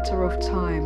matter of time.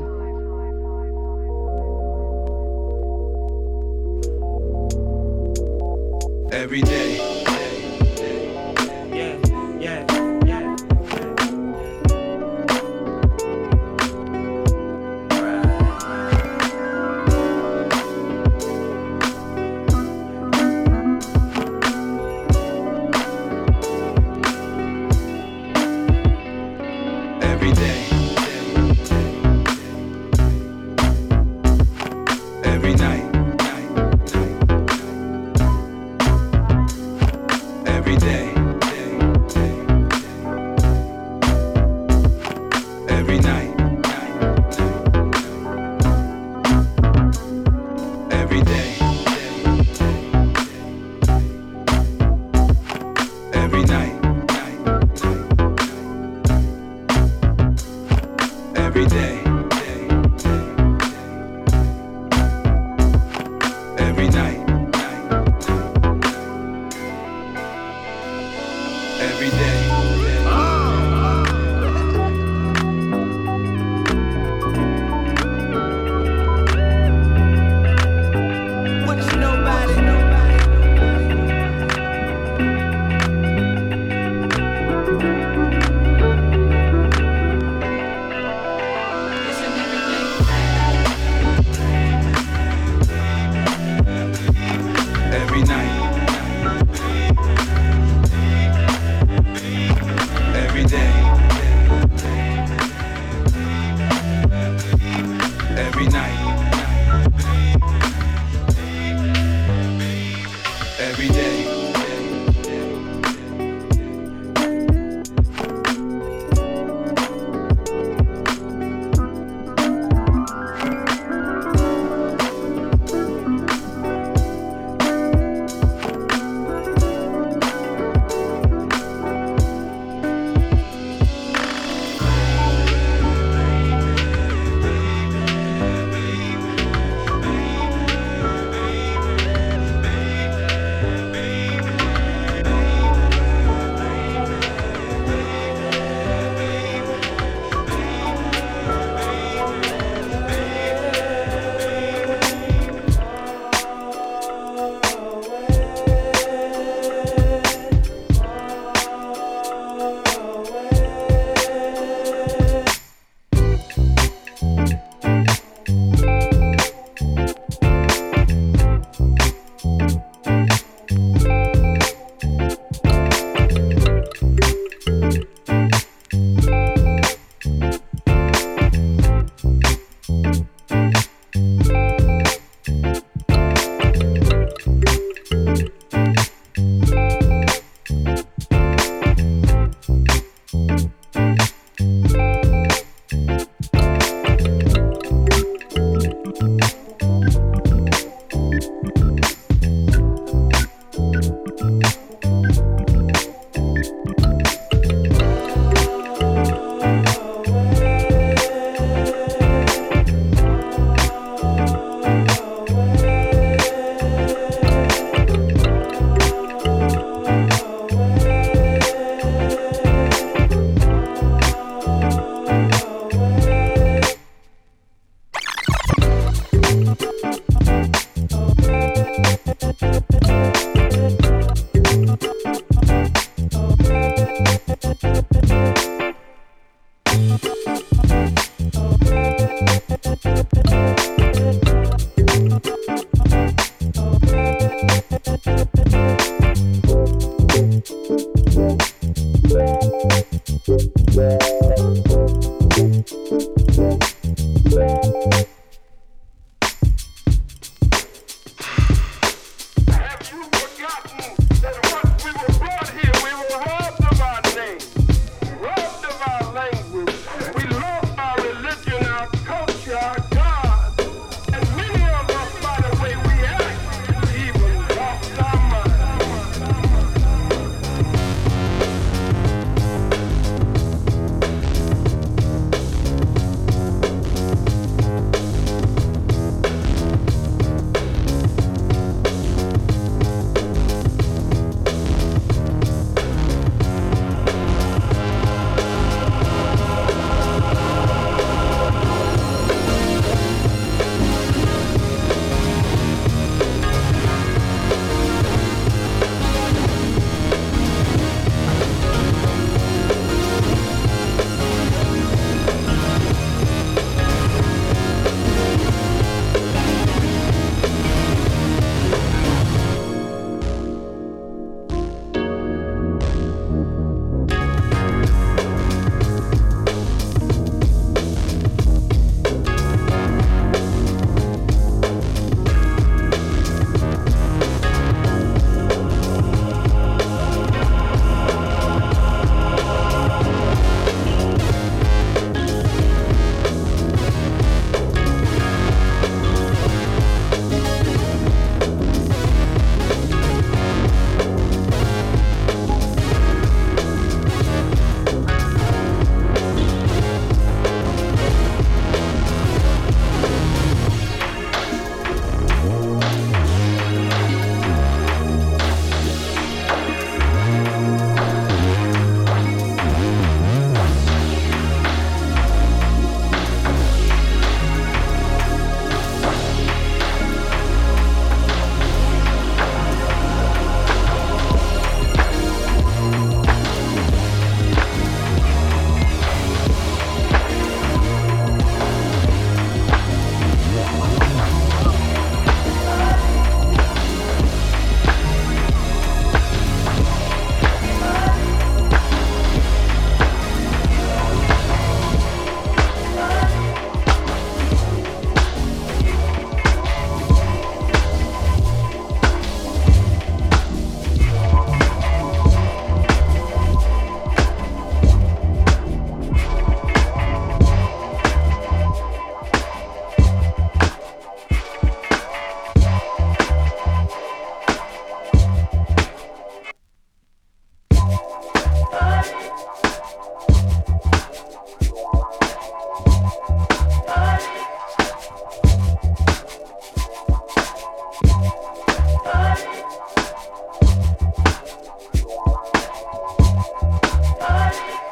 Olhe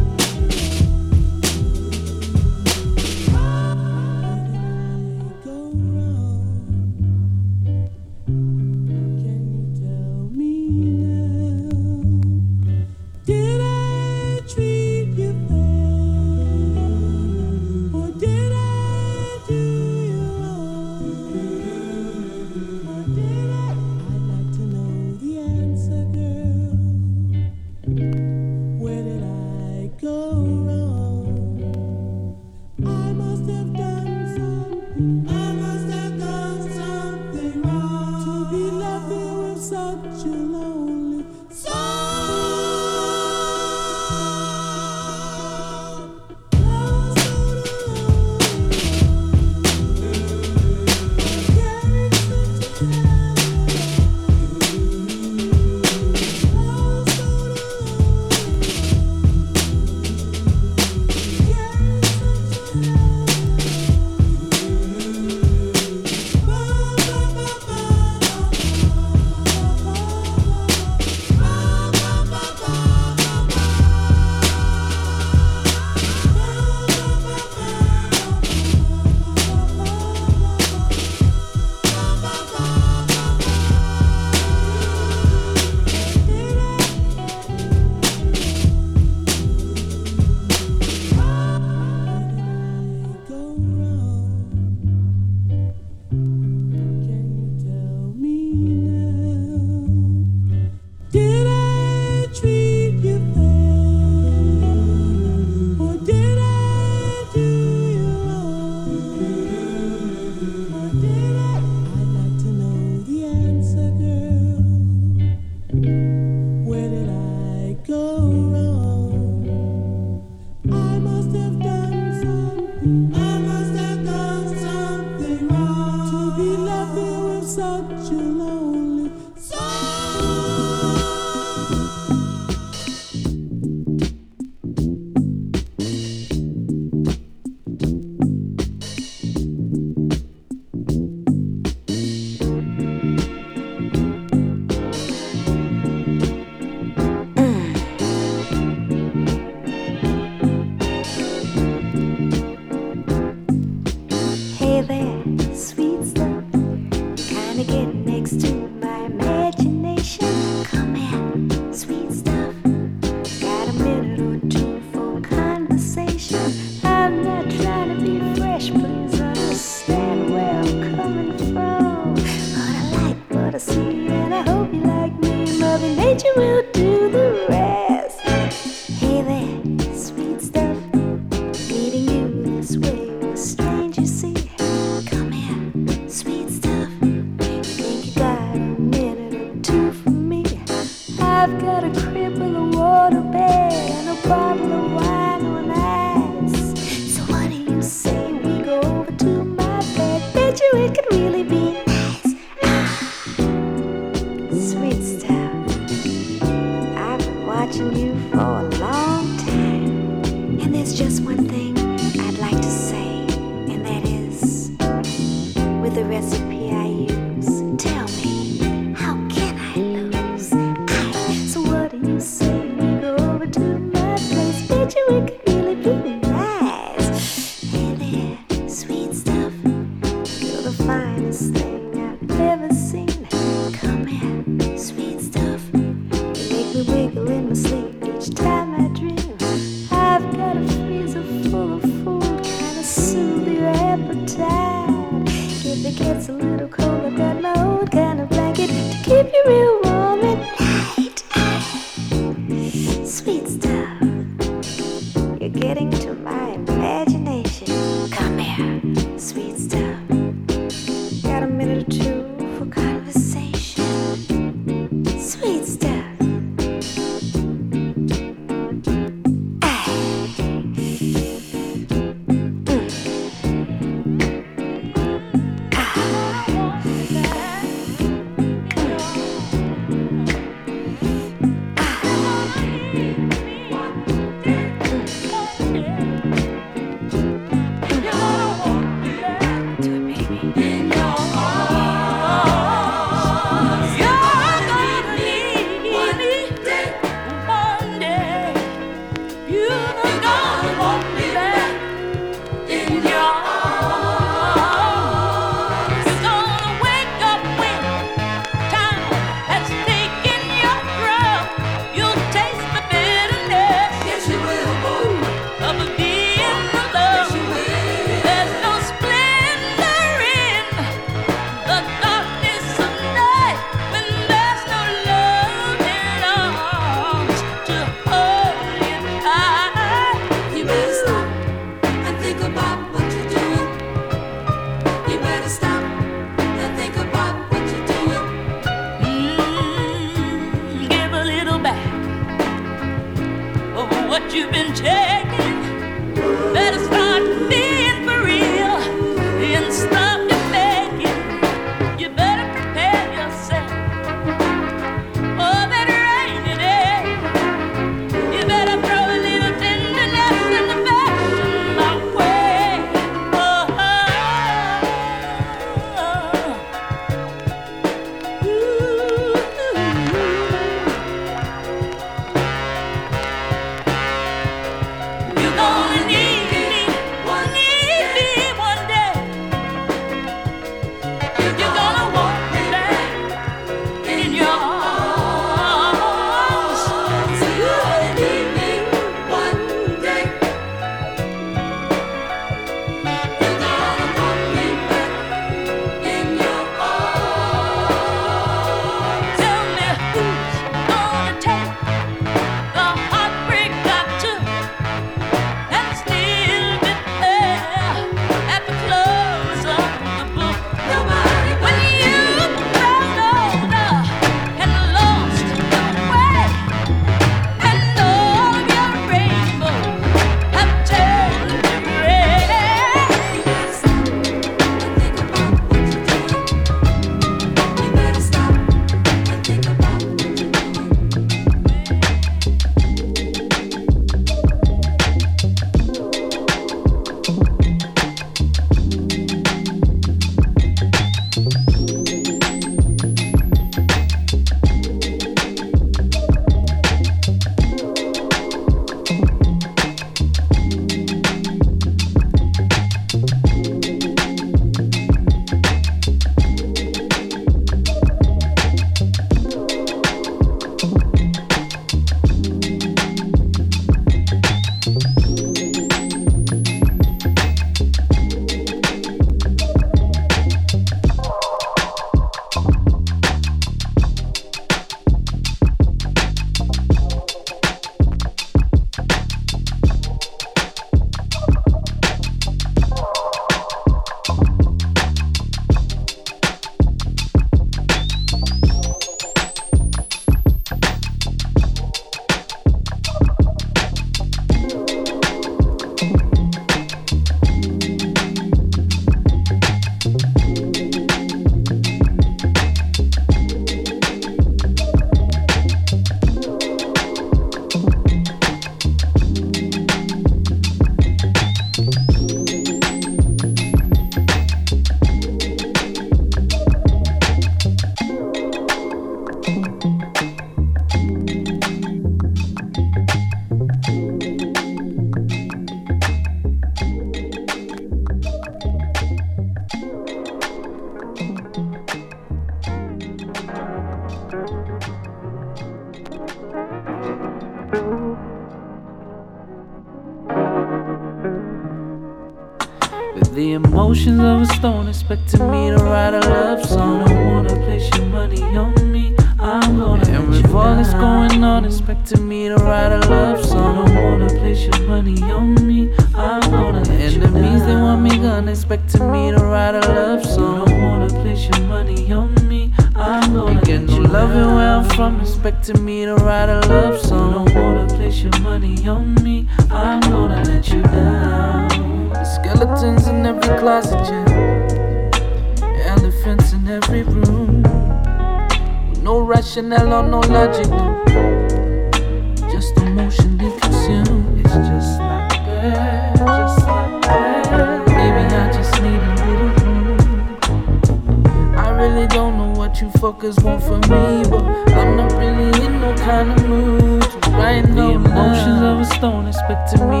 expecting me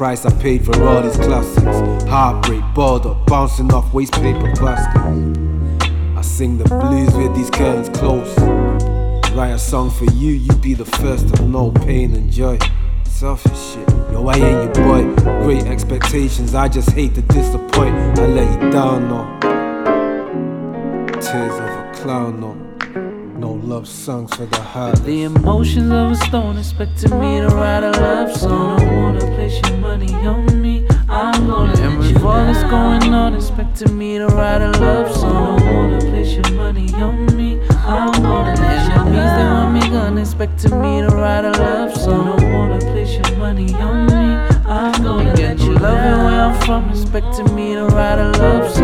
price I paid for all these classics. Heartbreak, up, bouncing off waste paper baskets. I sing the blues with these curtains close. Write a song for you, you be the first to know pain and joy. Selfish shit, yo, I ain't your boy. Great expectations, I just hate to disappoint. I let you down, no. Tears of a clown, no. Love songs for the heart. The emotions of a stone expecting me to write a love song. Don't wanna place your money on me. I'm gonna and with all that's going on, expecting me to write a love song. Don't wanna place your money on me. I'm gonna get you. enemies they want me gone, expecting me to write a love song. Don't wanna place your money on me. I'm gonna get you loving where I'm from, expecting me to write a love song.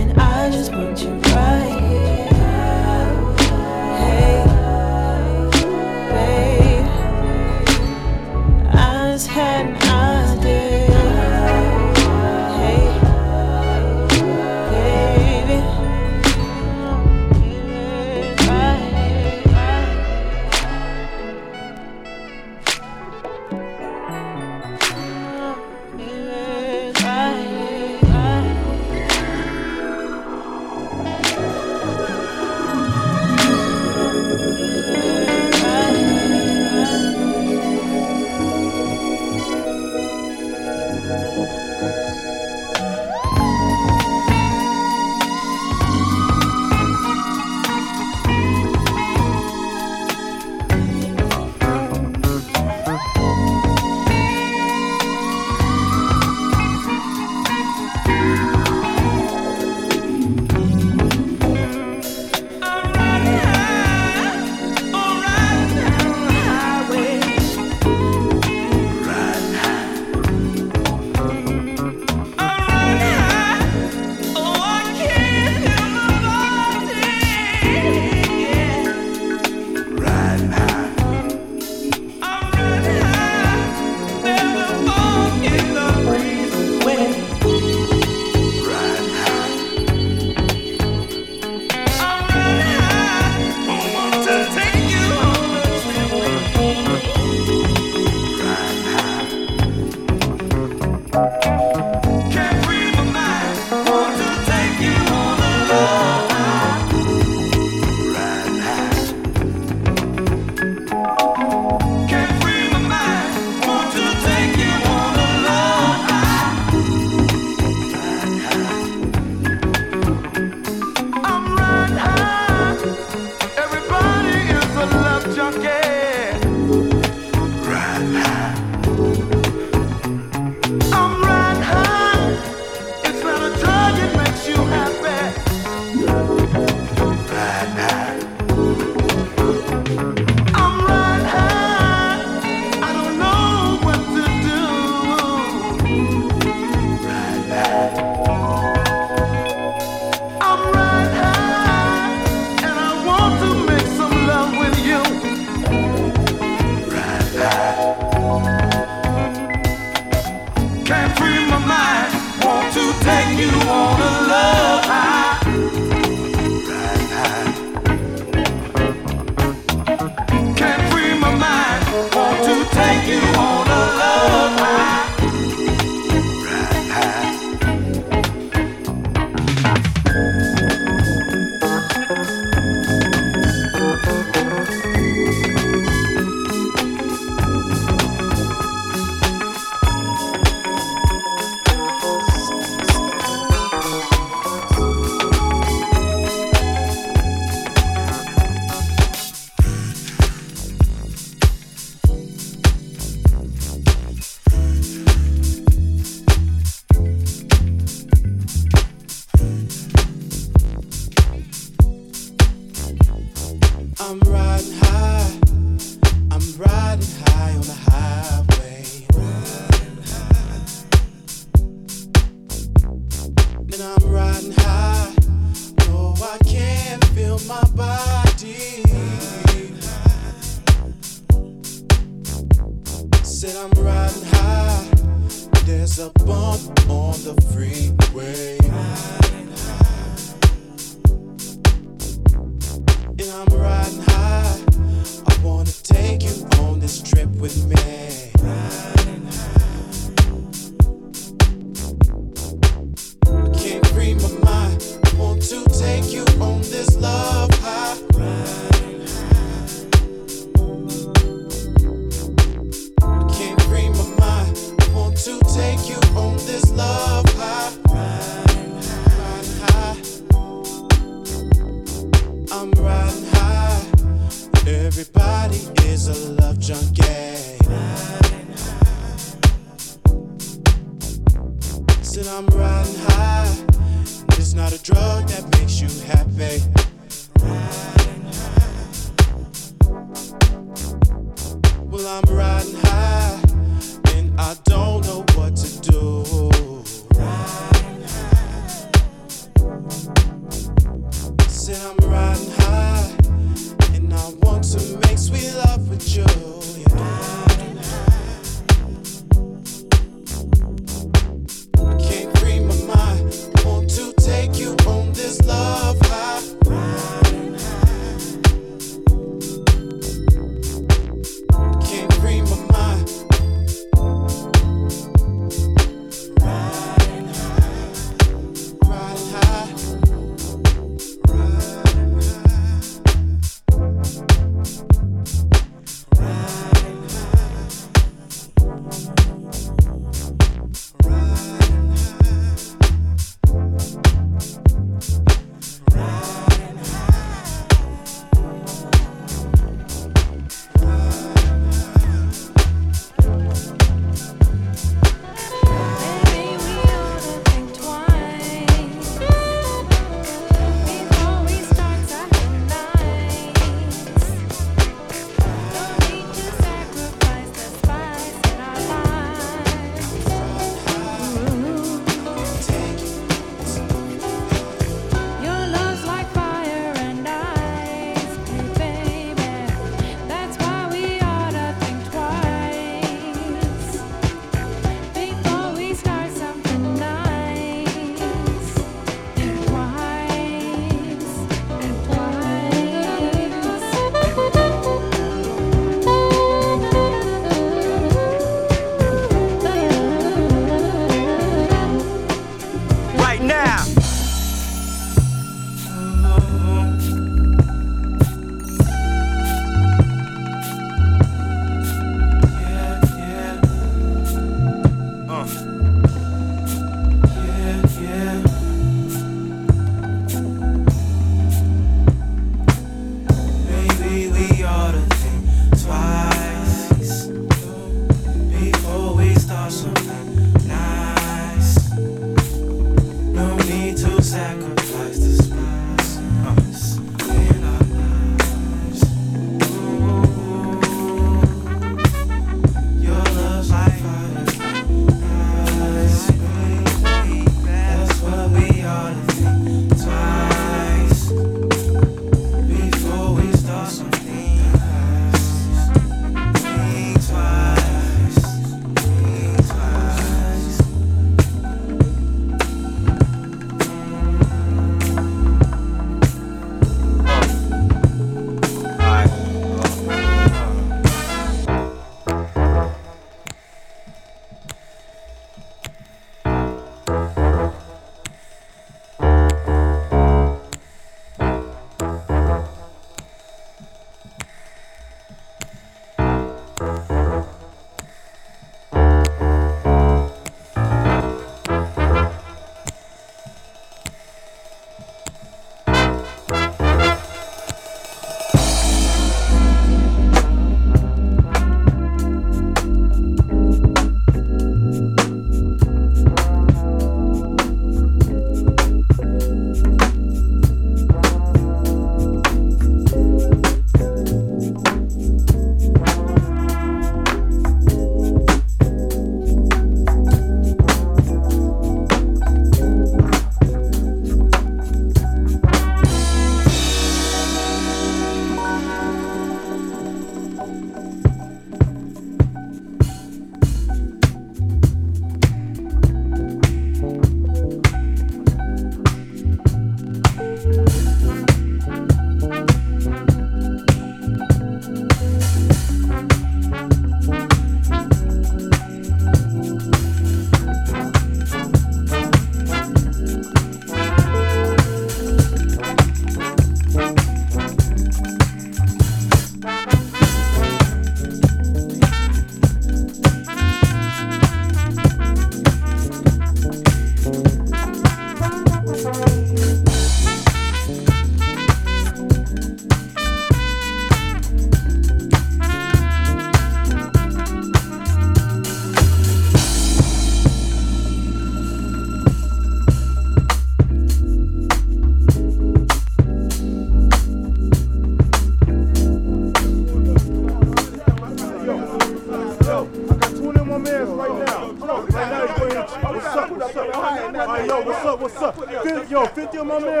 My mans